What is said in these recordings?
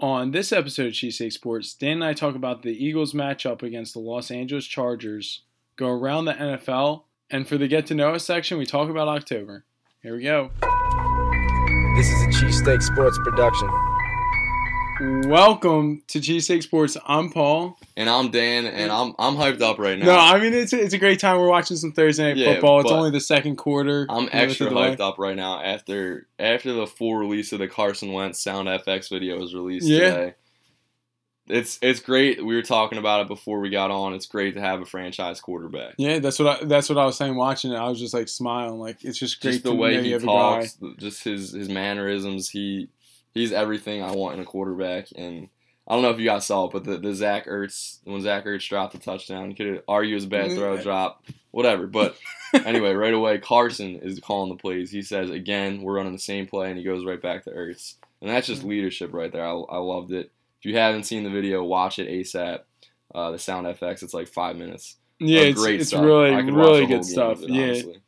On this episode of Cheesesteak Sports, Dan and I talk about the Eagles matchup against the Los Angeles Chargers, go around the NFL, and for the Get to Know Us section, we talk about October. Here we go. This is a Cheesesteak Sports production. Welcome to Cheesesteak Sports. I'm Paul. And I'm Dan, and I'm I'm hyped up right now. No, I mean it's a, it's a great time. We're watching some Thursday night Yeah, football. It's only the second quarter. I'm extra hyped up right now after after the full release of the Carson Wentz Sound FX video was released Yeah. today. It's it's great. We were talking about it before we got on. It's great to have a franchise quarterback. Yeah, that's what I, that's what I was saying watching it. I was just like smiling, like it's just great Just the way he a guy. talks, just his his mannerisms. He he's everything I want in a quarterback. And I don't know if you guys saw it, but the, the Zach Ertz when Zach Ertz dropped the touchdown, could argue a bad throw, Mm. drop, whatever. But anyway, right away, Carson is calling the plays. He says, again, we're running the same play, and he goes right back to Ertz. And that's just leadership right there. I, I loved it. If you haven't seen the video, watch it ASAP. Uh, the Sound FX, it's like five minutes. Yeah, it's, great it's really I could watch really good stuff. it, yeah, honestly.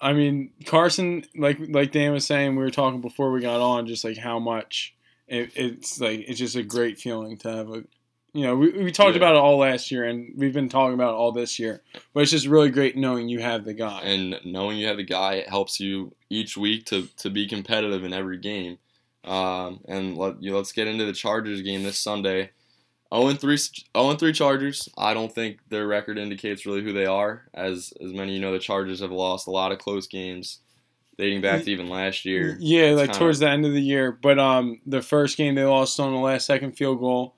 I mean Carson, like like Dan was saying, we were talking before we got on, just like how much it, it's like it's just a great feeling to have a. You know, we, we talked Yeah. about it all last year, and we've been talking about it all this year. But it's just really great knowing you have the guy. And knowing you have the guy, it helps you each week to, to be competitive in every game. Um, and let, you, let's get into the Chargers game this Sunday. 0 3, 0 3 Chargers. I don't think their record indicates really who they are. As as many of you know, the Chargers have lost a lot of close games dating back to even last year. Yeah, like kinda- towards the end of the year. But um, the first game they lost on the last second field goal,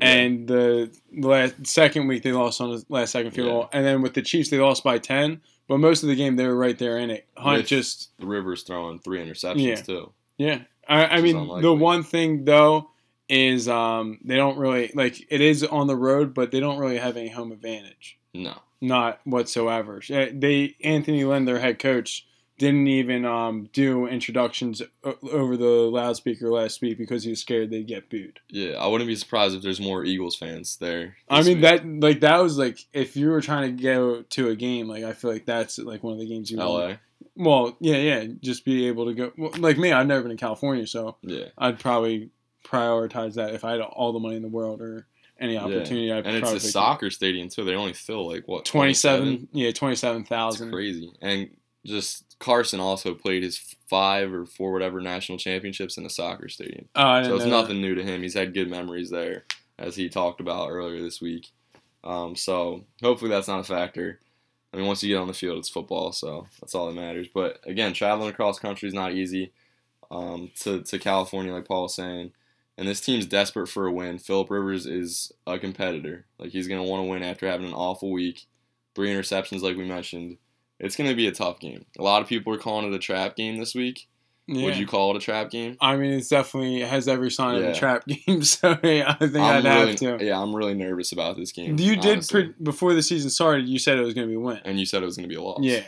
and the last second week they lost on the last second field Yeah. goal, and then with the Chiefs they lost by ten. But most of the game they were right there in it. Hunt With- just the Rivers throwing three interceptions Yeah. too. yeah. I, I mean the one thing though is um they don't really like it is on the road, but they don't really have any home advantage. No. Not whatsoever. Uh, They Anthony Lynn, their head coach, didn't even um, do introductions o- over the loudspeaker last week because he was scared they'd get booed. Yeah, I wouldn't be surprised if there's more Eagles fans there. I mean week. that like that was like if you were trying to go to a game, like I feel like that's like one of the games you want. LA. Well, yeah, yeah, just be able to go. Well, like me, I've never been to California, so Yeah. I'd probably prioritize that if I had all the money in the world or any opportunity. I'd And it's a soccer stadium too. They only fill like what 27, yeah, twenty-seven It's thousand. crazy. And just Carson also played his five or four whatever national championships in a soccer stadium. Oh, I So it's know that. nothing new to him. He's had good memories there, as he talked about earlier this week. Um, so hopefully that's not a factor. I mean, once you get on the field, it's football, so that's all that matters. But again, traveling across country is not easy. Um, to to California, like Paul was saying, and this team's desperate for a win. Philip Rivers is a competitor. Like he's gonna want to win after having an awful week, three interceptions, like we mentioned. It's gonna be a tough game. A lot of people are calling it a trap game this week. Yeah. Would you call it a trap game? I mean, it's definitely it has every sign of a trap game. So yeah, I think I'd really, have to. Yeah, I'm really nervous about this game. You did pre- before the season started. You said it was going to be a win. and you said it was going to be a loss. Yeah,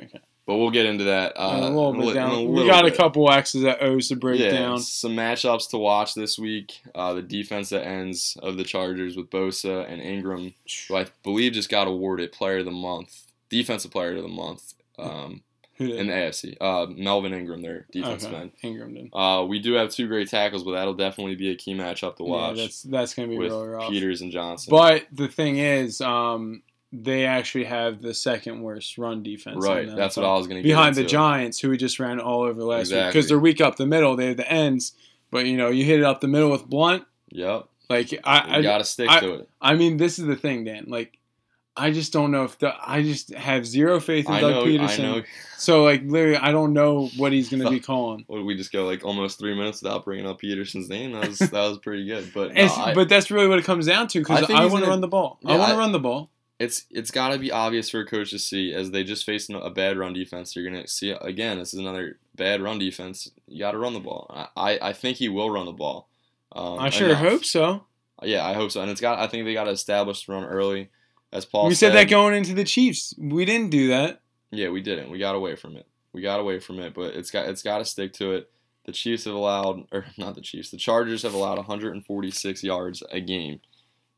okay. But we'll get into that. Uh, a little bit li- down. a we little got a bit. couple X's at O's to break yeah, down. some matchups to watch this week. Uh, the that ends of the Chargers with Bosa and Ingram, who I believe just got awarded Player of the Month, Defensive Player of the Month um, in the AFC. Uh, Melvin Ingram, their defensive okay. end. Ingram did. Uh, we do have two great tackles, but that'll definitely be a key matchup to Yeah, watch that's that's going to be with really rough. Peters and Johnson. But the thing is, um, they actually have the second worst run defense. right, that's what I was going to get behind the. Giants, who we just ran all over last week because they're weak up the middle. They have the ends, but you know you hit it up the middle with Blount. Yep, Like I, I, got to stick I- to it. I mean, this is the thing, Dan. Like, I just don't know if the I just have zero faith in I Doug know, Pederson. I know. So like, literally, I don't know what he's going to be calling. What did we just go like almost three minutes without bringing up Pederson's name? That was that was pretty good. But no, I- but that's really what it comes down to because think I, want to run the ball. I want to run the ball. It's it's got to be obvious for a coach to see as they just faced a bad run defense. You're gonna see again. This is another bad run defense. You got to run the ball. I, I think he will run the ball. Um, I sure enough. hope so. Yeah, I hope so. And it's got. I think they got to establish the run early. As Paul we said that going into the Chiefs. We didn't do that. Yeah, we didn't. We got away from it. We got away from it, but it's got it's got to stick to it. The Chiefs have allowed, or not the Chiefs, the Chargers have allowed 146 yards a game.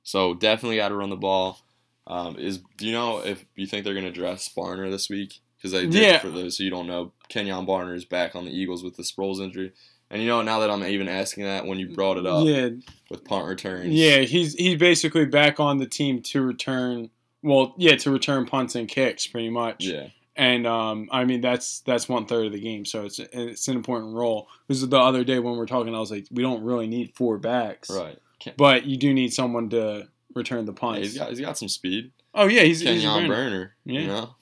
So definitely got to run the ball. Um, is do you know if you think they're going to dress Barner this week? Because I did Yeah. for those who you don't know, Kenjon Barner is back on the Eagles with the Sproles injury. And you know, now that I'm even asking that, when you brought it up Yeah, with punt returns, yeah. He's he's basically back on the team to return. Well, yeah, to return punts and kicks, pretty much. yeah, And um, I mean that's that's one third of the game, so it's it's an important role. Because the other day when we are talking, I was like, we don't really need four backs, right. Can't, but you do need someone to return the punts. he's got he's got some speed. oh yeah, he's, he's a burner. Burner, Yeah. you know,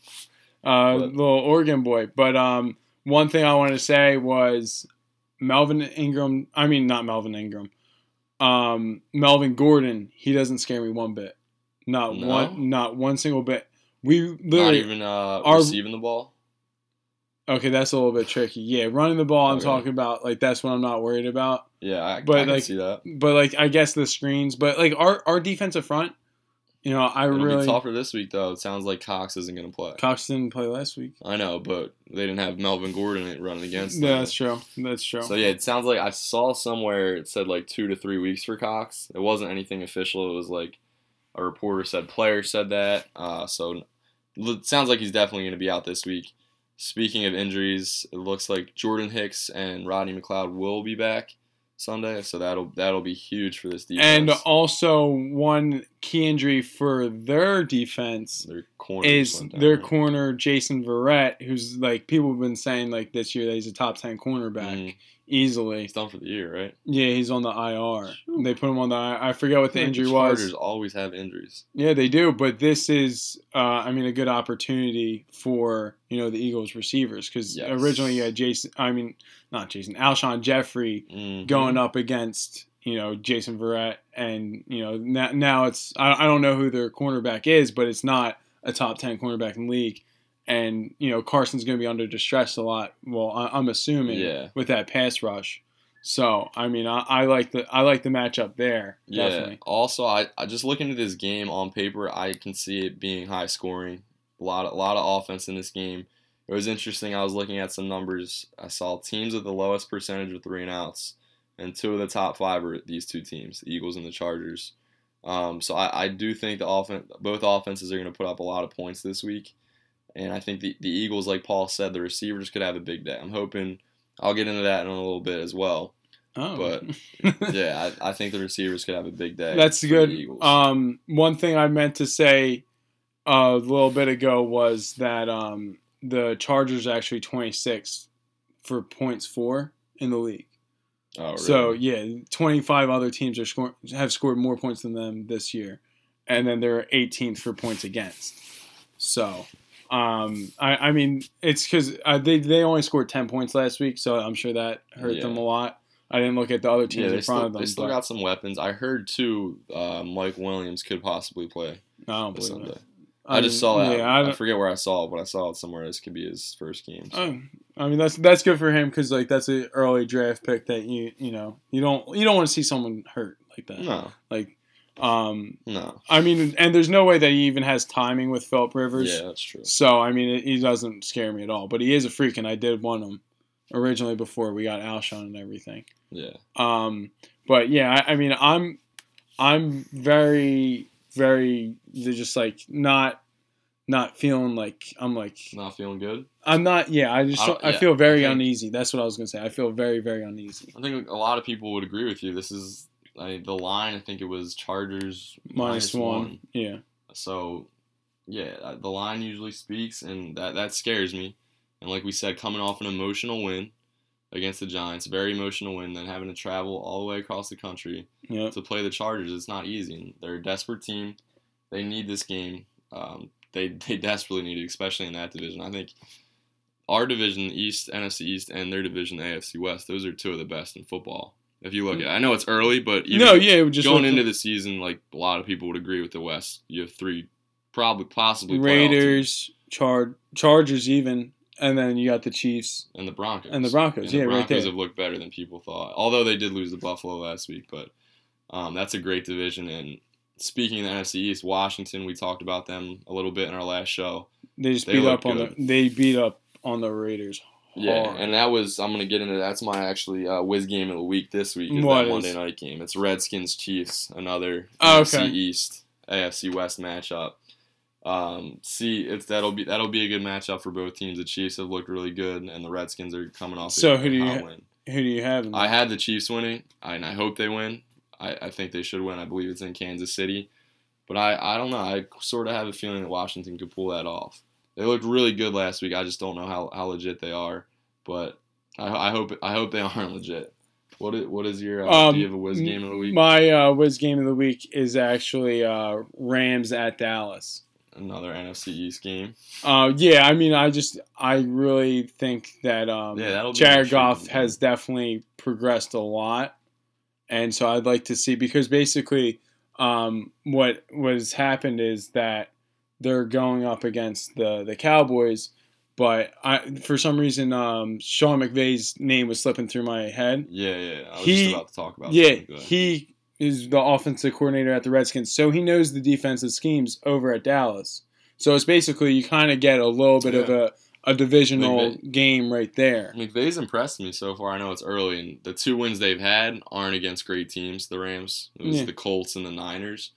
uh, But- little Oregon boy. But um, one thing I wanted to say was Melvin Ingram. I mean, not Melvin Ingram. Um, Melvin Gordon. He doesn't scare me one bit. Not No? one. Not one single bit. We literally not even uh, our- receiving the ball. Okay, that's a little bit tricky. Yeah, running the ball. I'm Okay. talking about like that's what I'm not worried about. Yeah, I, But, I can like, see that. But like I guess the screens. But like our our defensive front. You know, I It'll really be tougher this week though. It sounds like Cox isn't going to play. Cox didn't play last week. I know, but they didn't have Melvin Gordon running against them. Yeah, that's true. That's true. So yeah, it sounds like I saw somewhere it said like two to three weeks for Cox. It wasn't anything official. It was like a reporter said, player said that. Uh, so it sounds like he's definitely going to be out this week. Speaking of injuries, it looks like Jordan Hicks and Rodney McLeod will be back Sunday. So that'll that'll be huge for this defense. And also one key injury for their defense their corner is down, their corner Jason Verrett, who's like people have been saying like this year that he's a top ten cornerback Mhm. easily. He's done for the year, right? Yeah, he's on the IR. They put him on the. I I forget what the I feel like injury was. Chargers always have injuries. Yeah, they do, but this is, uh, I mean, a good opportunity for you know the Eagles receivers because Yes. originally you had Jason. I mean, not Jason. Alshon Jeffery Mhm. going up against you know Jason Verrett, and you know now, now it's I, I don't know who their cornerback is, but it's not a top ten cornerback in the league, and you know Carson's going to be under distress a lot. Well, I, I'm assuming Yeah. with that pass rush. So I mean, I, I like the I like the matchup there. Yeah. Definitely. Also, I, I just looking at this game on paper, I can see it being high scoring. A lot, a lot of offense in this game. It was interesting. I was looking at some numbers. I saw teams with the lowest percentage of three and outs, and two of the top five are these two teams, the Eagles and the Chargers. Um, so I, I do think the offense, both offenses are going to put up a lot of points this week, and I think the the Eagles, like Paul said, the receivers could have a big day. I'm hoping. I'll get into that in a little bit as well. Oh. But- Yeah, I, I think the receivers could have a big day. That's good. Um, one thing I meant to say uh, a little bit ago was that um, the Chargers are actually 26 for points for in the league. Oh, really? So yeah, 25 other teams are have scored more points than them this year, and then they're 18th for points against. So. Um, I, I mean, it's because uh, they they only scored ten points last week, so I'm sure that hurt Yeah. them a lot. I didn't look at the other teams yeah, they in front still, of them. they still but got some weapons. I heard too. Uh, Mike Williams could possibly play I don't believe Sunday. it. I, just saw that. Yeah, I I, forget where I saw it, but I saw it somewhere. This could be his first game. so. Oh, I mean that's that's good for him because like that's an early draft pick that you you know you don't you don't want to see someone hurt like that. no, Like, um, no. I mean, and there's no way that he even has timing with Philip Rivers. Yeah, that's true. So I mean, it, he doesn't scare me at all. But he is a freak, and I did want him originally before we got Alshon and everything. Yeah, Um, but yeah, I, I mean, I'm I'm very very they're just like not not feeling like I'm like not feeling good. I'm not. Yeah, I just I don't- I, feel very I think- uneasy. That's what I was gonna say. I feel very very uneasy. I think a lot of people would agree with you. This is I, the line. I think it was Chargers Minus one. Yeah. So, yeah, uh, the line usually speaks, and that that scares me. And like we said, coming off an emotional win against the Giants, very emotional win, then having to travel all the way across the country Yeah. to play the Chargers, it's not easy. They're a desperate team. They need this game. Um, they they desperately need it, especially in that division. I think our division, the East, NFC East, and their division, the AFC West, those are two of the best in football. If you look at, it. I know it's early, but even No, yeah, just going into the season, like a lot of people would agree with the West. You have three, probably possibly Raiders, Char- Chargers, even, and then you got the Chiefs. and the Broncos and the Broncos, And yeah, the right Broncos there. have looked better than people thought. Although they did lose to Buffalo last week, but um, that's a great division. And speaking of the NFC East, Washington, we talked about them a little bit in our last show. They just They beat up on good. the. They beat up on the Raiders. Yeah, and that was I'm gonna get into that's my actually uh, whiz game of the week this week is What that is? Monday night game. It's Redskins Chiefs, another Oh, NFC okay. East AFC West matchup. Um, see, it's that'll be that'll be a good matchup for both teams. The Chiefs have looked really good, and the Redskins are coming off. So a who do you ha- win. who do you have? I had the Chiefs winning, and I hope they win. I, I think they should win. I believe it's in Kansas City, but I, I don't know. I sort of have a feeling that Washington could pull that off. They looked really good last week. I just don't know how, how legit they are, but I, I hope I hope they aren't legit. What is, what is your uh, Um, do you have a whiz game of the week? My uh, Wiz game of the week is actually uh, Rams at Dallas. Another NFC East game. Uh, yeah, I mean, I just I really think that um, Yeah, Jared Goff has definitely progressed a lot, and so I'd like to see because basically, um, what what has happened is that they're going up against the the Cowboys, but I for some reason um, Sean McVay's name was slipping through my head. Yeah, yeah. I was He- just about to talk about. Yeah. He is the offensive coordinator at the Redskins, so he knows the defensive schemes over at Dallas. So it's basically you kind of get a little bit of a, a divisional McVay- game right there. McVay's impressed me so far. I know it's early, and the two wins they've had aren't against great teams. The Rams, it was Yeah. the Colts and the Niners.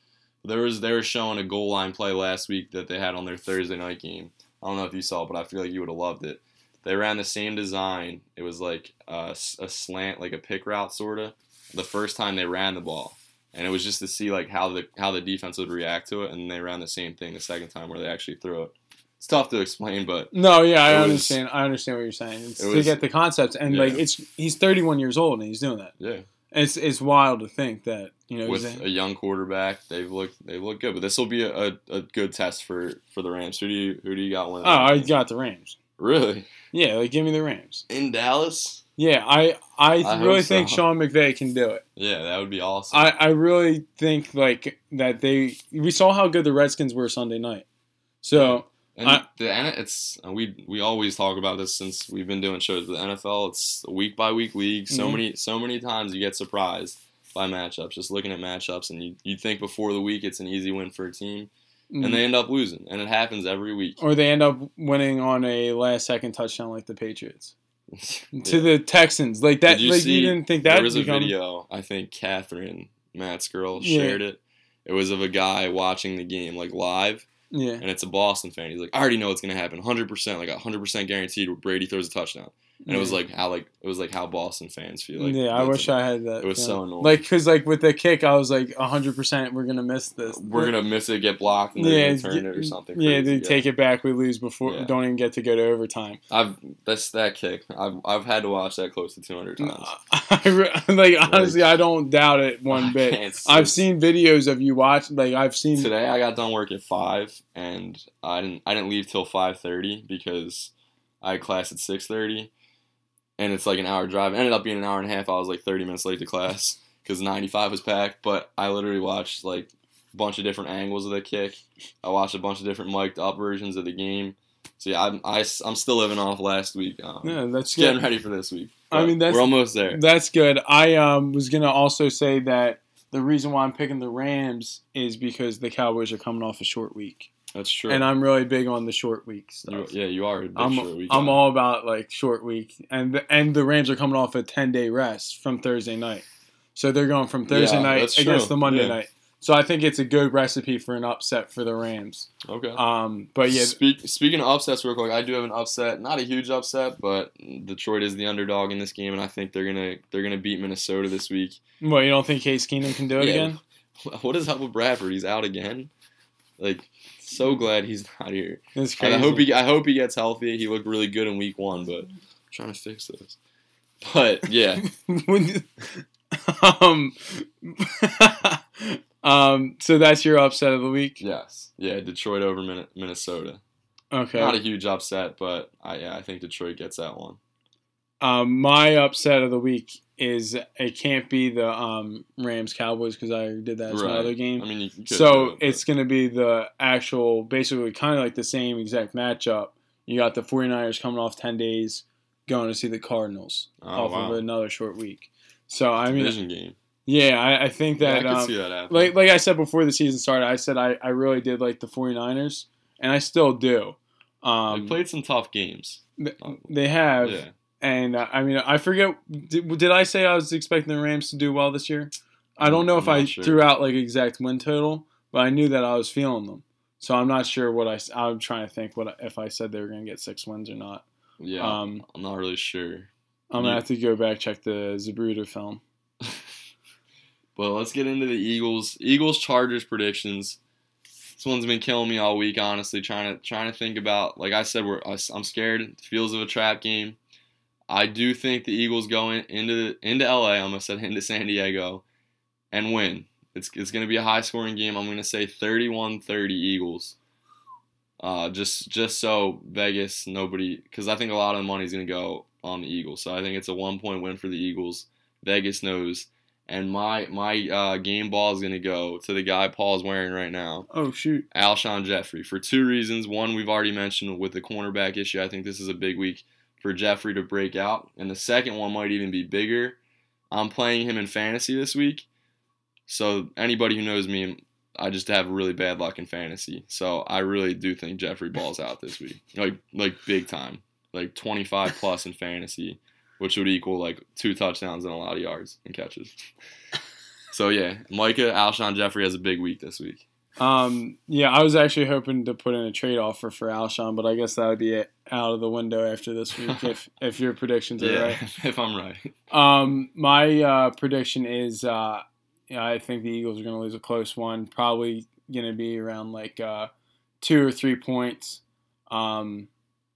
There was they were showing a goal line play last week that they had on their Thursday night game. I don't know if you saw, it, but I feel like you would have loved it. They ran the same design. It was like a, a slant, like a pick route, sorta. The first time they ran the ball, and it was just to see like how the how the defense would react to it. And they ran the same thing the second time where they actually threw it. It's tough to explain, but No, yeah, I was- understand. I understand what you're saying. It's it to was- get the concepts, and yeah. like it's he's 31 years old and he's doing that. yeah. It's it's wild to think that you know he's with a- a young quarterback, they've looked they look good. But this will be a, a, a good test for, for the Rams. Who do you who do you got winning? oh, I got the Rams. really Yeah, like give me the Rams. in Dallas? Yeah, I I, I really think. Sean McVay can do it. Yeah, that would be awesome. I, I really think like that they we saw how good the Redskins were Sunday night. So and I- the it's we we always talk about this since we've been doing shows. With the NFL, it's a week by week league. So Mhm. many so many times you get surprised by matchups. Just looking at matchups, and you you think before the week it's an easy win for a team, and they end up losing, and it happens every week. or they end up winning on a last second touchdown like the Patriots to the Texans. Like that Did you like see- you didn't think that there was a become- video i think catherine matt's girl Yeah. shared it it was of a guy watching the game like live Yeah. and it's a boston fan he's like i already know what's going to happen 100% like 100% guaranteed brady throws a touchdown and it was mm. like how like it was like how boston fans feel like yeah, I wish it. I had that. it was so annoying. Like, cause like with the kick, I was like, hundred percent, we're gonna miss this. we're gonna miss it get blocked and yeah, turn it or something Yeah, they take it back. We lose before. Yeah. Don't even get to go to overtime. i've that's that kick i've i've had to watch that close to 200 times I re- like honestly, I don't doubt it one bit. I've seen videos of you watch. Like I've seen. Today I got done work at five, and I didn't I didn't leave till five thirty because I had class at six thirty, and it's like an hour drive. It ended up being an hour and a half. I was like thirty minutes late to class because ninety five was packed. But I literally watched like a bunch of different angles of the kick. I watched a bunch of different mic'd up versions of the game. So yeah, I'm I, am still living off last week. Um, Yeah, that's getting good. ready for this week. I mean, that's- we're almost there. That's good. I um was gonna also say that the reason why I'm picking the Rams is because the Cowboys are coming off a short week, That's true. and I'm really big on the short week You- yeah, you are. I'm I'm all about like short week, and the, and the Rams are coming off a ten day rest from Thursday night, so they're going from Thursday Yeah, night against the Monday Yeah. night. So I think it's a good recipe for an upset for the Rams. okay. Um, but yeah, Speak, speaking of upsets, real quick, I do have an upset. Not a huge upset, but Detroit is the underdog in this game, and I think they're gonna they're gonna beat Minnesota this week. well, you don't think Case Keenum can do it Yeah. again? What is up with Bradford? He's out again. Like, so glad he's not here. And crazy. I hope he I hope he gets healthy. He looked really good in week one, but I'm trying to fix this. But yeah, um, um, so that's your upset of the week. yes, yeah, Detroit over Min- Minnesota. Okay. Not a huge upset, but I yeah, I think Detroit gets that one. Um, my upset of the week is it can't be the um, Rams Cowboys because I did that as my other game. I mean, you, you could so it, it's going to be the actual, basically kind of like the same exact matchup. You got the 49ers coming off 10 days, going to see the Cardinals oh, off wow. of another short week. So, I mean, division game. yeah, I, I think Yeah, I that, um, see that like, like I said before the season started, I said I, I really did like the 49ers, and I still do. Um, they played some tough games. they have, Yeah. And uh, I mean, I forget. Did, did I say I was expecting the Rams to do well this year? I don't know if I sure. threw out like exact win total, but I knew that I was feeling them. So I'm not sure what I. I'm trying to think what if I said they were going to get six wins or not. Yeah, Um, I'm not really sure. I'm gonna have to go back check the Zapruder film. But let's get into the Eagles. Eagles Chargers predictions. This one's been killing me all week, honestly. Trying to trying to think about, like I said, we're I'm scared. It feels of a trap game. I do think the Eagles go in, into into LA. I'm gonna said into San Diego, and win. It's it's going to be a high scoring game. I'm going to say 31-30 Eagles. Uh, just just so Vegas nobody because I think a lot of the money is going to go on the Eagles. So I think it's a one point win for the Eagles. Vegas knows and my my uh, game ball is gonna go to the guy Paul's wearing right now, Oh shoot! Alshon Jeffery, for two reasons. One, we've already mentioned with the cornerback issue. I think this is a big week for Jeffery to break out, and the second one might even be bigger. I'm playing him in fantasy this week, so anybody who knows me, I just have really bad luck in fantasy. So I really do think Jeffery balls out this week, like like big time, like 25 plus in fantasy which would equal like two touchdowns and a lot of yards and catches. So yeah, Micah Alshon Jeffery has a big week this week. Um, yeah, I was actually hoping to put in a trade offer for Alshon, but I guess that would be it out of the window after this week if if your predictions are Yeah, right. if I'm right. Um, my uh, prediction is uh, I think the Eagles are going to lose a close one. Probably going to be around like uh, two or three points. Um,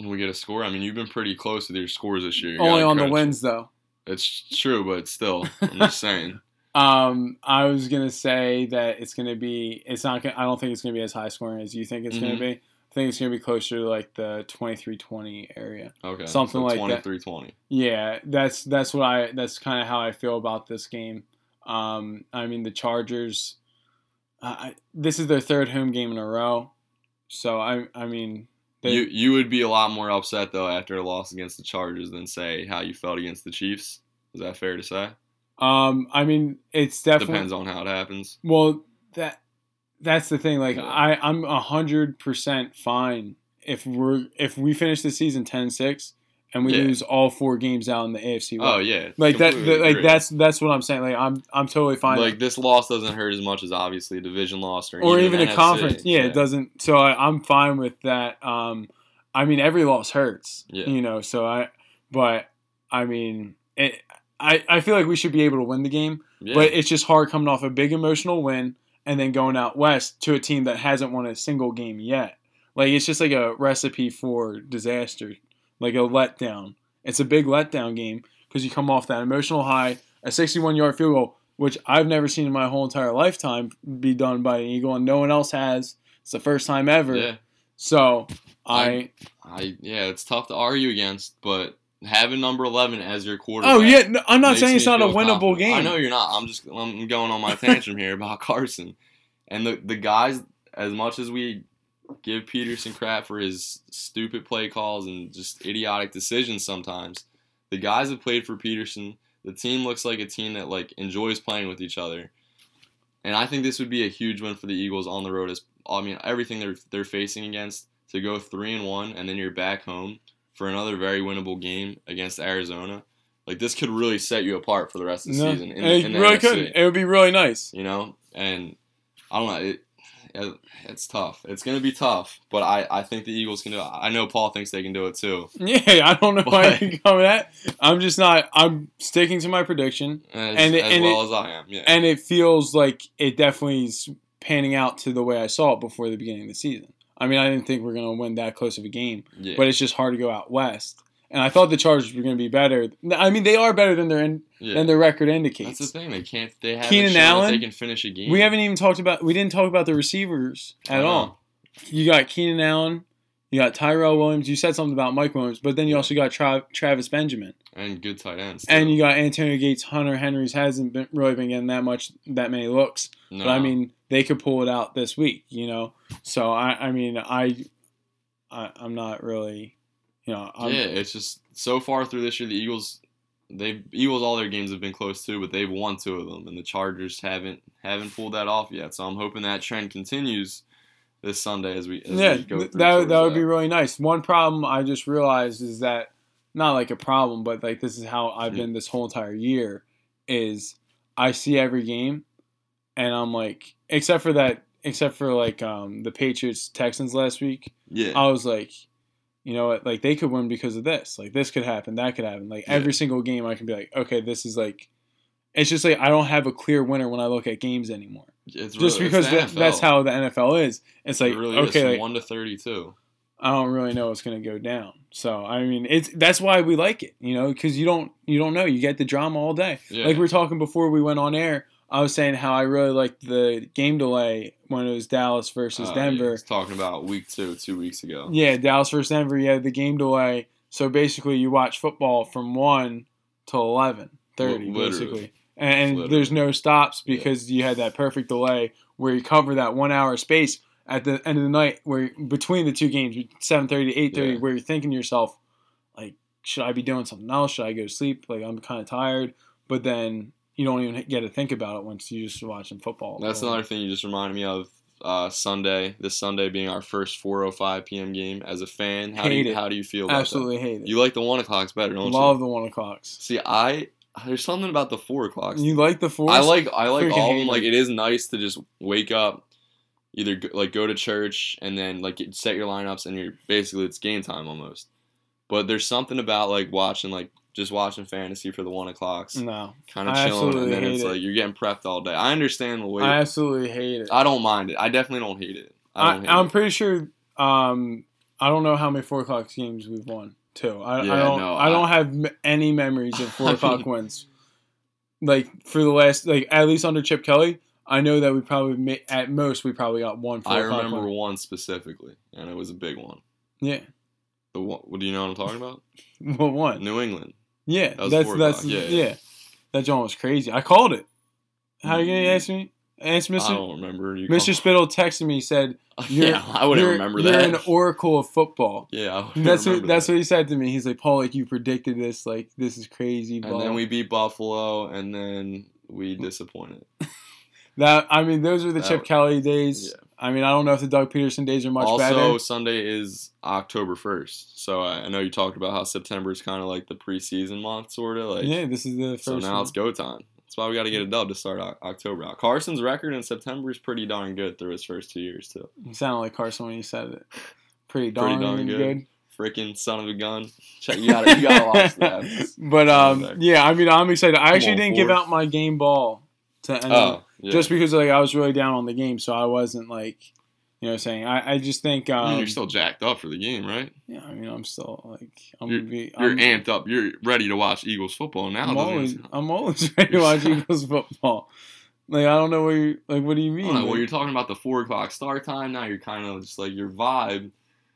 We get a score. I mean, you've been pretty close with your scores this year. You only on the wins though. It's true, but still, I'm just saying. Um, I was gonna say that it's gonna be. It's not. Gonna, I don't think it's gonna be as high scoring as you think it's Mhm. gonna be. I think it's gonna be closer to like the 23-20 area. Okay, Something so like that. 23-20. Yeah, that's that's what I. That's kind of how I feel about this game. Um, I mean the Chargers. Uh, I, this is their third home game in a row, so I. I mean, they, You you would be a lot more upset though after a loss against the Chargers than say how you felt against the Chiefs. Is that fair to say? Um, I mean, it's definitely Depends on how it happens. Well, that that's the thing. Like Yeah. I, I'm a hundred percent fine if we're if we finish the season 10-6 and we Yeah. lose all four games out in the AFC. Oh yeah, like that. completely like that's that's what I'm saying. Like I'm I'm totally fine. like this loss doesn't hurt as much as obviously a division loss or, or even an a NFC. conference. Yeah, it doesn't. So I, I'm fine with that. Um, I mean, every loss hurts. Yeah. You know. So I, but I mean, it. I, I feel like we should be able to win the game. Yeah. But it's just hard coming off a big emotional win and then going out west to a team that hasn't won a single game yet. Like it's just like a recipe for disaster, like a letdown. It's a big letdown game because you come off that emotional high, a 61 yard field goal, which I've never seen in my whole entire lifetime be done by an Eagle, and no one else has. It's the first time ever. yeah, So I, I yeah, it's tough to argue against, but having number eleven as your quarterback. oh yeah, no, I'm not saying it's not a winnable confident. game. I know you're not. I'm just I'm going on my tantrum here about Carson, and the the guys. As much as we give Pederson crap for his stupid play calls and just idiotic decisions sometimes, the guys that played for Pederson, the team looks like a team that like enjoys playing with each other. And I think this would be a huge win for the Eagles on the road. As I mean, everything they're they're facing against to go three and one, and then you're back home for another very winnable game against Arizona. Like this could really set you apart for the rest of the No, season. In, it in the really could. It would be really nice. You know, and I don't know. It, it it's tough. It's gonna be tough, but I, I think the Eagles can do it. I know Paul thinks they can do it too. Yeah, I don't know why you come at. I'm just not. I'm sticking to my prediction, As, And it- as and well it- as I am. Yeah. and it feels like it definitely is panning out to the way I saw it before the beginning of the season. I mean, I didn't think we are going to win that close of a game, yeah. but it's just hard to go out west. And I thought the Chargers were going to be better. I mean, they are better than their in, yeah. than their record indicates. That's the thing. They can't. They haven't Keenan Allen? they can finish a game. We haven't even talked about. We didn't talk about the receivers at all. You got Keenan Allen. You got Tyrell Williams. You said something about Mike Williams, but then you also got Tra- Travis Benjamin. and good tight ends. And you got Antonio Gates, Hunter Henry's hasn't been really been getting that much that many looks. no. But I mean, they could pull it out this week, you know. So I, I mean, I, I I'm not really, you know, I'm, yeah, it's just so far through this year, the Eagles, they've Eagles all their games have been close too, but they've won two of them, and the Chargers haven't haven't pulled that off yet. So I'm hoping that trend continues this Sunday as we as yeah, we go through. that that would be really nice. One problem I just realized is that not like a problem, but like this is how I've been this whole entire year. Is I see every game, and I'm like, except for that, except for like um the Patriots Texans last week, yeah. I was like, you know what, like they could win because of this. Like this could happen, that could happen. Like Yeah. every single game, I can be like, okay, this is like. It's just like I don't have a clear winner when I look at games anymore. It's Just really- because it's the that, that's how the NFL is. It's like it really okay, like, one to thirty-two. I don't really know what's going to go down. So I mean, it's that's why we like it, you know, because you don't you don't know. You get the drama all day. Yeah. Like we were talking before we went on air. I was saying how I really liked the game delay when it was Dallas versus Uh, Denver. it's talking about week two, two weeks ago. Yeah, Dallas versus Denver. Yeah, the game delay. So basically, you watch football from one to eleven thirty, literally. basically, and, there's no stops because you had that perfect delay where you cover that one hour space at the end of the night, where between the two games, seven thirty to eight thirty, Yeah. where you're thinking to yourself, like, should I be doing something else? Should I go to sleep? Like I'm kind of tired, but then you don't even get to think about it once you just watching football. That's another thing you just reminded me of. Uh, Sunday, this Sunday being our first 4:05 p.m. game. As a fan, how do you it. how do you feel about Absolutely hate it. You like the one o'clocks better, don't Love you? Love the one o'clocks. See, I there's something about the four o'clocks. You like the four? I like I like Freaking all of them. Like it. is nice to just wake up, either go, like go to church and then like set your lineups and you're basically it's game time almost. But there's something about like watching like just watching fantasy for the one o'clocks, No, kind of chilling, and then it's it. like you're getting prepped all day. I understand the wait. I absolutely hate it. I don't mind it. I definitely don't hate it. I I, don't hate I'm it. pretty sure. Um, I don't know how many four o'clock games we've won. Too. I, Yeah, I don't. no, I, don't have any memories of four I o'clock wins. Like for the last, like at least under Chip Kelly, I know that we probably at most we probably got one I remember win. one specifically, and it was a big one. Yeah, The one, what do you know what I'm talking about? what one? New England. Yeah, That that's that's yeah, yeah, yeah. That John was crazy. I called it. How are you gonna Mm. ask me? Ask I Mister don't remember. You Mister Spittle texted me. Said yeah, I wouldn't you're, remember you're an oracle of football. yeah, I That's what remember that's what he said to me. He's like, Paul, like you predicted this. Like this is crazy. And then we beat Buffalo, and then we disappointed. that I mean, those were the That Chip was- Kelly days. yeah. I mean, I don't know if the Doug Pederson days are much also, better. Sunday is October first, so I, I know you talked about how September is kind of like the preseason month, sort of like. yeah, this is the first. so now one. it's go time. That's why we got to get a dub to start October out. Carson's record in September is pretty darn good through his first two years too. You sounded like Carson when you said it. Pretty Pretty darn, darn good. good. Freaking son of a gun! Check you gotta you gotta watch that. but um, yeah, I mean, I'm excited. I Come actually on, didn't give out my game ball to anyone. Oh, yeah. just because like I was really down on the game, so I wasn't like, you know, what I'm saying I, I just think I mean, um, you're still jacked up for the game, right? yeah, I mean, I'm still like I'm You're- gonna be You're amped up. You're ready to watch Eagles football now. I'm always? I'm always ready to watch Eagles football. Like I don't know what you like. What do you mean? don't well, you're talking about the four o'clock start time. Now you're kind of just like your vibe.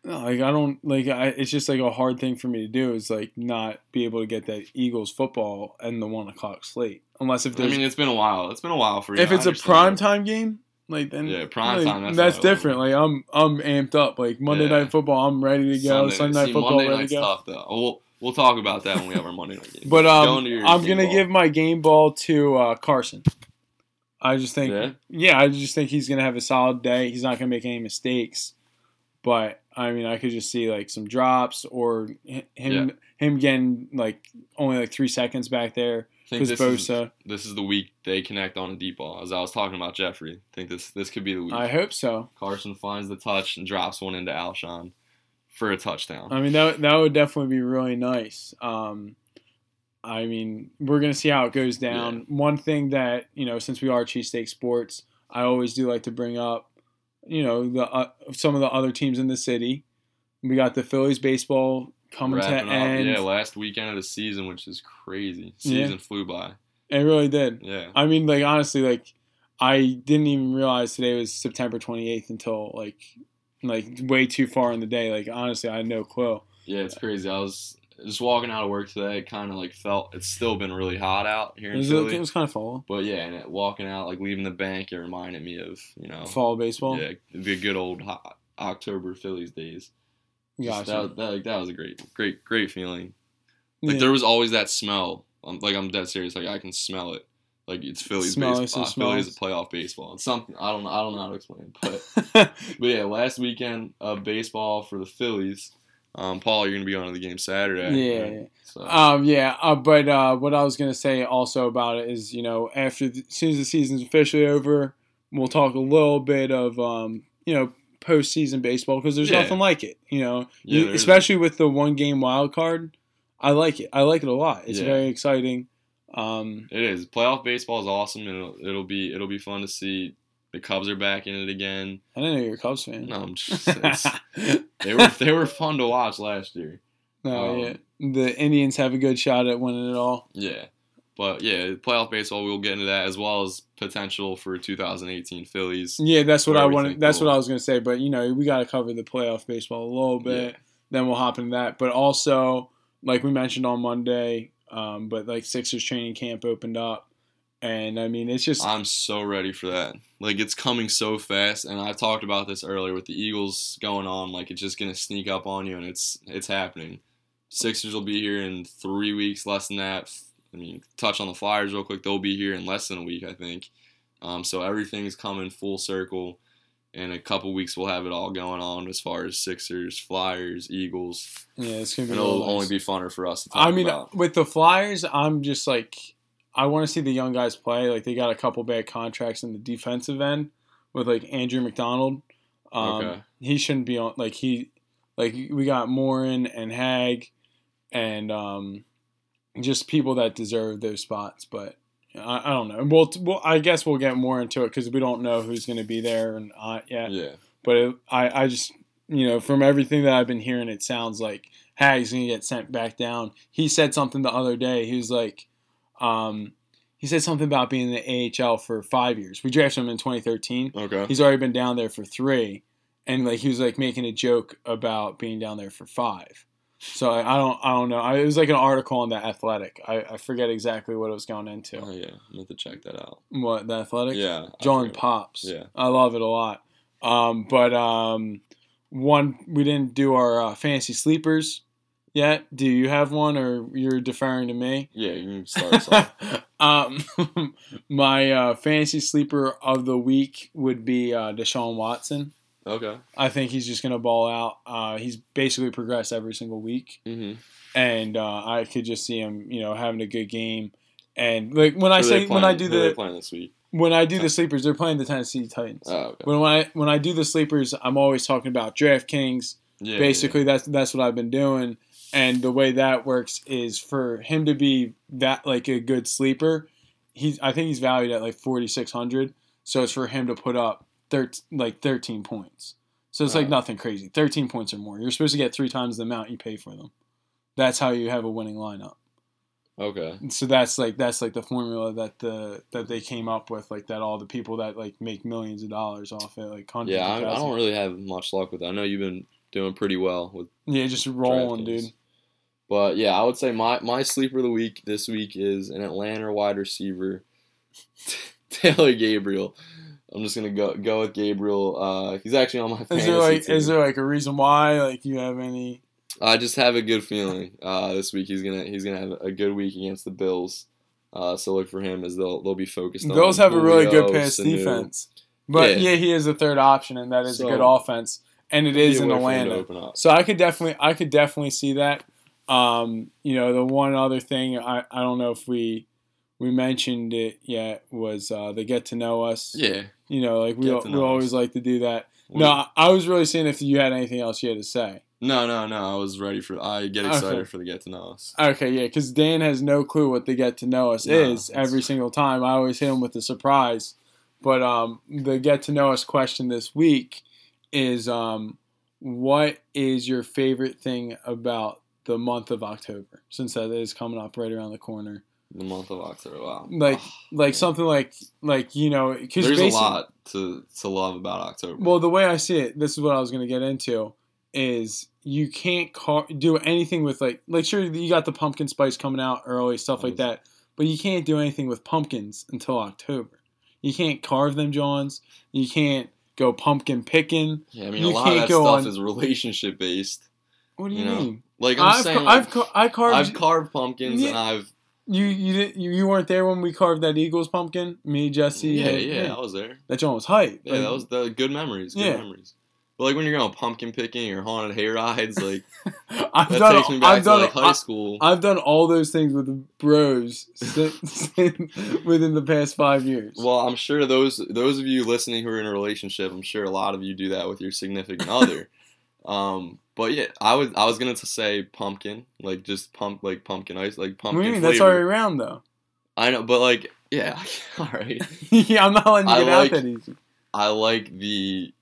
no, like I don't like. I, it's just like a hard thing for me to do. Is like not be able to get that Eagles football and the one o'clock slate, unless if there's I mean, it's been a while. It's been a while for you. if it's a prime time game. Like then, Yeah, prime like, time, that's That's, what I love. different. Like I'm, I'm amped up. Like Monday Yeah. night football, I'm ready to go. Sunday, Sunday night see, football, Monday ready to go. tough though. We'll we'll talk about that when we have our Monday night game. But um, I'm gonna ball. give my game ball to uh, Carson. I just think, Yeah? yeah. I just think he's gonna have a solid day. He's not gonna make any mistakes. But I mean, I could just see like some drops or hi- him him getting like only like three seconds back there I think this is, Bosa. this is the week they connect on a deep ball. As I was talking about Jeffery, I think this this could be the week. I hope so. Carson finds the touch and drops one into Alshon for a touchdown. I mean, that that would definitely be really nice. Um, I mean, we're gonna see how it goes down. One thing that you know, since we are cheesesteak sports, I always do like to bring up, you know, the uh, some of the other teams in the city. We got the Phillies baseball coming to up. end. Yeah, last weekend of the season, which is crazy. Yeah. Season flew by. It really did. Yeah. I mean, like honestly, like I didn't even realize today was September 28th until like like way too far in the day. Like honestly, I had no clue. Yeah, it's crazy. I was just walking out of work today. It kind of like felt it's still been really hot out here It in was, Philly. it was kind of fall but yeah, and it, walking out, like leaving the bank, it reminded me of you know, fall baseball. yeah, the good old hot October Phillies days. Gotcha. That, that, like, that was a great, great, great feeling. Like Yeah. there was always that smell. Um, like I'm dead serious. Like I can smell it. Like it's Phillies Smelling baseball. Phillies smells. playoff baseball. It's something I don't. I don't know how to explain. But but yeah, last weekend of baseball for the Phillies. Um, Paul, you're gonna be going to the game Saturday. Yeah, right? yeah. So Um, yeah, uh, but uh, what I was gonna say also about it is, you know, after the, as soon as the season's officially over, we'll talk a little bit of, um, you know, postseason baseball because there's Yeah. nothing like it. You know, Yeah, You- especially with the one game wild card. I like it. I like it a lot. It's Yeah. very exciting. Um, It is. Playoff baseball is awesome, and it'll, it'll be it'll be fun to see. The Cubs are back in it again. I didn't know you're a Cubs fan. No, I'm just, they were they were fun to watch last year. no, um, yeah. The Indians have a good shot at winning it all. Yeah, but yeah, playoff baseball. We'll get into that as well as potential for 2018 Phillies. Yeah, that's what I wanted. That's what I was gonna say. But you know, we got to cover the playoff baseball a little bit. Yeah. Then we'll hop into that. But also, like we mentioned on Monday, um, but like Sixers training camp opened up, and I mean, it's just I'm so ready for that. Like it's coming so fast, and I talked about this earlier with the Eagles going on. Like it's just gonna sneak up on you, and it's it's happening. Sixers will be here in three weeks, less than that. I mean, touch on the Flyers real quick. They'll be here in less than a week, I think. Um, so everything's coming full circle. In a couple weeks, we'll have it all going on as far as Sixers, Flyers, Eagles. yeah, it's gonna be. And it'll real only be funner for us to talk I mean, about. with the Flyers, I'm just like, I want to see the young guys play. Like they got a couple bad contracts in the defensive end with like Andrew MacDonald. Um, Okay. He shouldn't be on. Like he, like we got Morin and Hagg, and um, just people that deserve those spots. But I, I don't know. We'll, we'll, I guess we'll get more into it because we don't know who's going to be there and not yet. Yeah. But it, I, I just, you know, from everything that I've been hearing, it sounds like Hagg's gonna get sent back down. He said something the other day. He was like, um, he said something about being in the AHL for five years. We drafted him in 2013. Okay. He's already been down there for three, and like he was like making a joke about being down there for five. So I, I don't, I don't know. I, it was like an article on the Athletic. I, I forget exactly what it was going into. Oh yeah, I'm going to check that out. What the Athletic? Yeah. John. Pops. Yeah. I love it a lot. Um, but um, one we didn't do our uh, fantasy sleepers yet. Do you have one, or you're deferring to me? Yeah, you can start us off. um, my uh, fantasy sleeper of the week would be uh, Deshaun Watson. Okay. I think he's just gonna ball out. Uh, he's basically progressed every single week, Mm-hmm. and uh, I could just see him, you know, having a good game. And like when I say when I do who the playing this week. when I do the sleepers, they're playing the Tennessee Titans. Oh, okay. When I when I do the sleepers, I'm always talking about DraftKings. Yeah, Basically, that's that's what I've been doing, and the way that works is for him to be that like a good sleeper. He's I think he's valued at like 4600, so it's for him to put up thir- like 13 points. So it's like nothing crazy. 13 points or more. You're supposed to get three times the amount you pay for them. That's how you have a winning lineup. Okay. So that's like that's like the formula that the that they came up with, like that all the people that like make millions of dollars off it, like hundreds. Yeah, I, I don't really have much luck with that. I know you've been doing pretty well with Yeah, just rolling, dude. But yeah, I would say my, my sleeper of the week this week is an Atlanta wide receiver, Taylor Gabriel. I'm just gonna go go with Gabriel. Uh, he's actually on my Is fantasy there like team. is there like a reason why? Like you have any? I just have a good feeling uh, this week he's gonna he's gonna have a good week against the Bills. Uh, so look for him as they'll they'll be focused. on Bills have a really good pass Sanu. defense, but Yeah. yeah. he is a third option, and that is So, a good offense, and it is is in aware for him to Atlanta. So I could definitely I could definitely see that. Um, you know, the one other thing I, I don't know if we we mentioned it yet was uh, the get to know us. Yeah. You know, like we we always us. like to do that. No, I- was really seeing if you had anything else you had to say. No, no, no. I was ready for. I get Okay. excited for the get to know us. Okay, yeah, because Dan has no clue what the get to know us No, is every single time. I always hit him with a surprise. But um, the get to know us question this week is um, what is your favorite thing about the month of October? Since that is coming up right around the corner, The month of October. Wow. like ah, like something like like you know because There's a lot to to love about October. Well, the way I see it, this is what I was going to get into, is you can't car- do anything with like like sure you got the pumpkin spice coming out early stuff like that, but you can't do anything with pumpkins until October. You can't carve them, Johns. You can't go pumpkin picking. yeah, I mean, you a lot can't of that stuff on- is relationship based. What do you, You know, mean? Like I'm I've saying, ca- like, I've ca- I carved. I've carved pumpkins Yeah. and I've you you didn't you, weren't there when we carved that Eagles pumpkin. Me, Jesse. yeah, and- yeah, I was there. That John was hype. Yeah, Like, that was the good memories. Good Yeah. memories. But like when you're going pumpkin picking or haunted hay rides, like I've that done. takes me back I've to done. like high school. I've done all those things with the bros since, within the past five years. Well, I'm sure those those of you listening who are in a relationship, I'm sure a lot of you do that with your significant other. Um, but yeah, I was I was gonna say pumpkin, like just pump like pumpkin ice, like what pumpkin. do you mean? That's flavor. already around though. I know, but like yeah, all right. yeah, I'm not letting you I get out like- that easy. I like the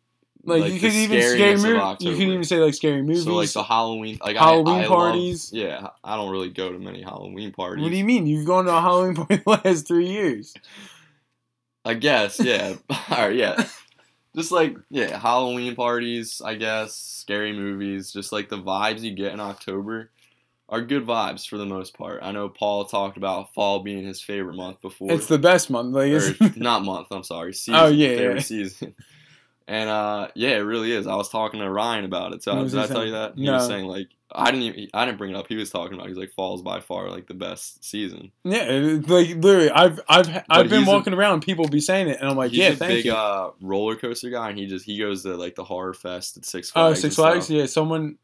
Like, like you could even scary movie. You could even say like scary movies. so like the Halloween like Halloween I, I parties. Love, yeah, I don't really go to many Halloween parties. what do you mean? You've gone to a Halloween party the last three years. I guess, yeah. All right, yeah. Just like yeah, Halloween parties, I guess, scary movies, just like the vibes you get in October are good vibes for the most part. I know Paul talked about fall being his favorite month before. It's the best month. Like, not month, I'm sorry. Oh, season, Oh, yeah, favorite yeah. season. And uh yeah, it really is. I was talking to Ryan about it. So did I tell you that? He was No. saying like I didn't even I didn't bring it up. He was talking about. He's like fall's by far like the best season. yeah, like literally, I've I've I've been he's a- walking around, and people be saying it, and I'm like, He's yeah, a thank big you. uh roller coaster guy, and he just he goes to like the horror fest at Six Oh, Flags. Six and Flags. Yeah, someone.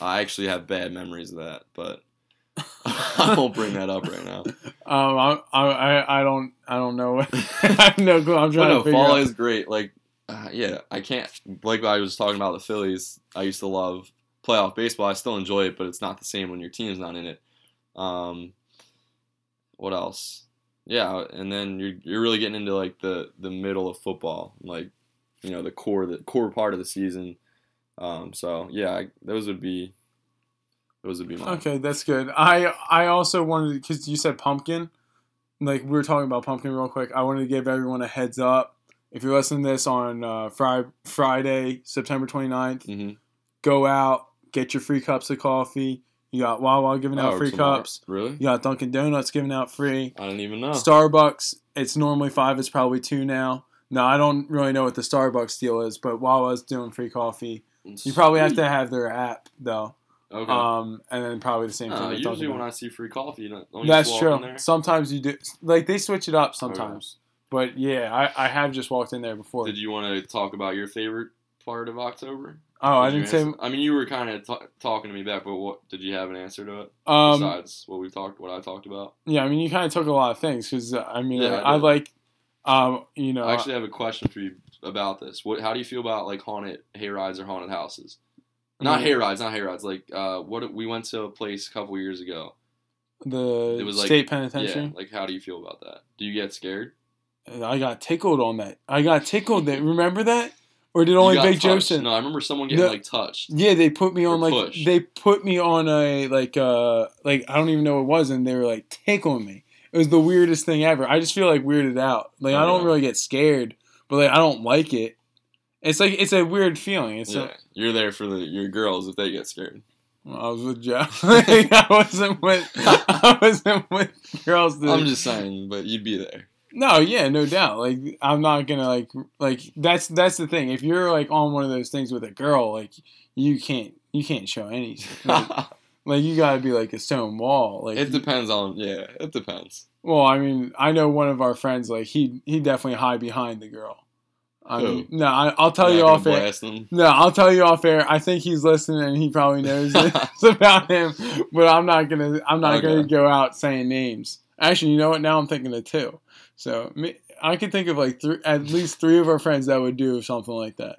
I actually have bad memories of that, but I won't bring that up right now. Um, I I I don't I don't know. I have no clue. I'm trying no, to figure fall out. is great. Like, uh, yeah, I can't. Like I was talking about the Phillies. I used to love playoff baseball. I still enjoy it, but it's not the same when your team's not in it. Um, what else? Yeah, and then you're you're really getting into like the the middle of football, like you know the core the core part of the season. Um, so yeah, I, those would be those would be mine. Okay, that's good. I I also wanted because you said pumpkin, like we were talking about pumpkin real quick. I wanted to give everyone a heads up. If you're listening to this on uh, Fri- Friday, September 29th, Mm-hmm. go out, get your free cups of coffee. You got Wawa giving out free cups. Really? You got Dunkin' Donuts giving out free. I didn't even know. Starbucks, it's normally five. It's probably two now. No, I don't really know what the Starbucks deal is, but Wawa's doing free coffee. You probably have to have their app though, Okay. um, and then probably the same thing. usually when. I see free coffee, you don't, don't you That's just walk in true. there? Sometimes you do. Like they switch it up sometimes, but yeah, I, I have just walked in there before. Did you want to talk about your favorite part of October? oh, I didn't say. I mean, you were kind of t- talking to me back, but what did you have an answer to it Um, besides what we talked, what I talked about? yeah, I mean, you kind of took a lot of things because I mean, Yeah, I I, like, um, you know, I actually have a question for you about this. What? How do you feel about like haunted hay rides or haunted houses? Not Mm. hay rides, not hay rides. Like, uh, what we went to a place a couple years ago. the It was like- state penitentiary. Yeah, like how do you feel about that? Do you get scared? I got tickled on that. I got tickled. That remember that, or did only Big. Joseph? No, I remember someone getting No. like touched. Yeah, they put me on like push. they put me on a like uh like I don't even know what it was, and they were like tickling me. It was the weirdest thing ever. I just feel like weirded out. Like I Oh, don't yeah. really get scared, but like I don't like it. It's like it's a weird feeling. It's Yeah, you're there for the your girls if they get scared. I was with. Like, I wasn't with I wasn't with girls. That, I'm just saying, but you'd be there. No, yeah, no doubt. Like I'm not gonna like like that's that's the thing. If you're like on one of those things with a girl, like you can't you can't show anything. like, like you gotta be like a stone wall. Like it depends on yeah, it depends. well, I mean, I know one of our friends like he he definitely hide behind the girl. I mean, no, I, I'll tell you off air. them. No, I'll tell you off air. I think he's listening and he probably knows it's about him, but I'm not gonna I'm not gonna go out saying names. Actually, you know what? Now I'm thinking of two. So I can think of like three, at least three of our friends that would do something like that.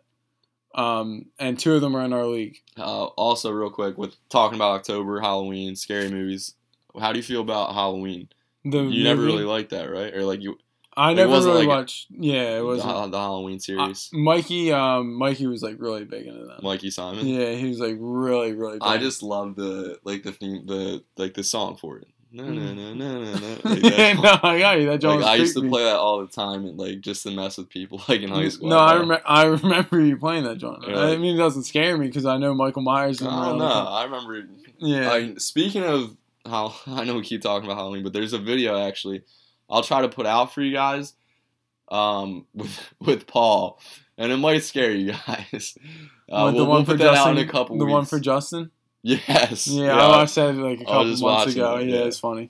Um, and two of them are in our league. Uh, also, real quick, with talking about October, Halloween, scary movies. How do you feel about Halloween? The You never really liked that, right? Or like you I never really like- watched. Yeah, it wasn't. Ha- the Halloween series, Mikey, um, Mikey was like really big into that. Mikey Simon. Yeah, he was like really, really. Big. I just love the like the theme, the like the song for it. No, no, no, no, no, no. Like, yeah, that- no, I got you. That like, Jones I used to me. play that all the time and like just to mess with people like in high school. No, I remember. I remember you playing that John. I mean, it doesn't scare me because I know Michael Myers. Don't know. I remember. Yeah. I, speaking of how I know we keep talking about Halloween, but there's a video actually. I'll try to put out for you guys, um, with with Paul, and it might scare you guys. Uh, we'll, we'll put that out in a couple The weeks. one for Justin. Yes. Yeah, I watched that like a couple months ago. it, Yeah, yeah. it's funny.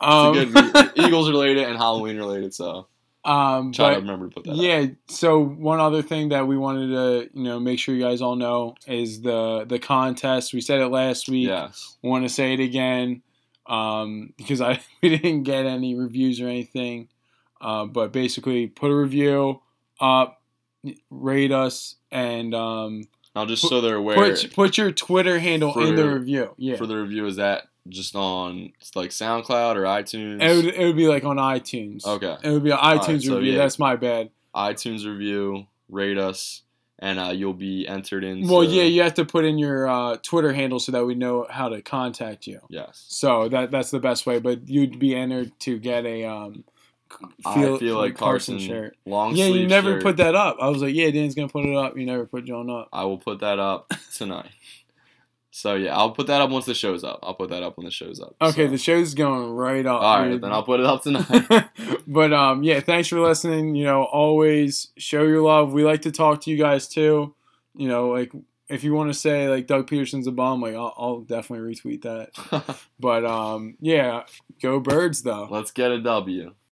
Um, good Eagles related and Halloween related. So Um, Try to remember to put that. yeah. So one other thing that we wanted to you know make sure you guys all know is the the contest. We said it last week. Yes. Want to say it again um, because I we didn't get any reviews or anything. Uh, but basically, put a review up, rate us, and um, Now, just so they're aware, put put your Twitter handle in the review. Yeah, for the review, is that just on like SoundCloud or iTunes? it would it would be like on iTunes. okay. It would be an right, iTunes so review. yeah. That's my bad. iTunes review, rate us, and uh, you'll be entered in. Well, yeah, you have to put in your uh, Twitter handle so that we know how to contact you. Yes. So that that's the best way. But you'd be entered to get a um, I feel like Carson, shirt. long Yeah, you never shirt. put that up. I was like, yeah, Dan's gonna put it up. You never put John up. I will put that up tonight. so yeah, I'll put that up once the show's up. I'll put that up when the show's up. Okay, so. the show's going right up. all right, dude. then I'll put it up tonight. but um, yeah, thanks for listening. You know, always show your love. We like to talk to you guys too. You know, like if you want to say like Doug Pederson's a bomb, like I'll, I'll definitely retweet that. But um, yeah, go birds though. Let's get a W.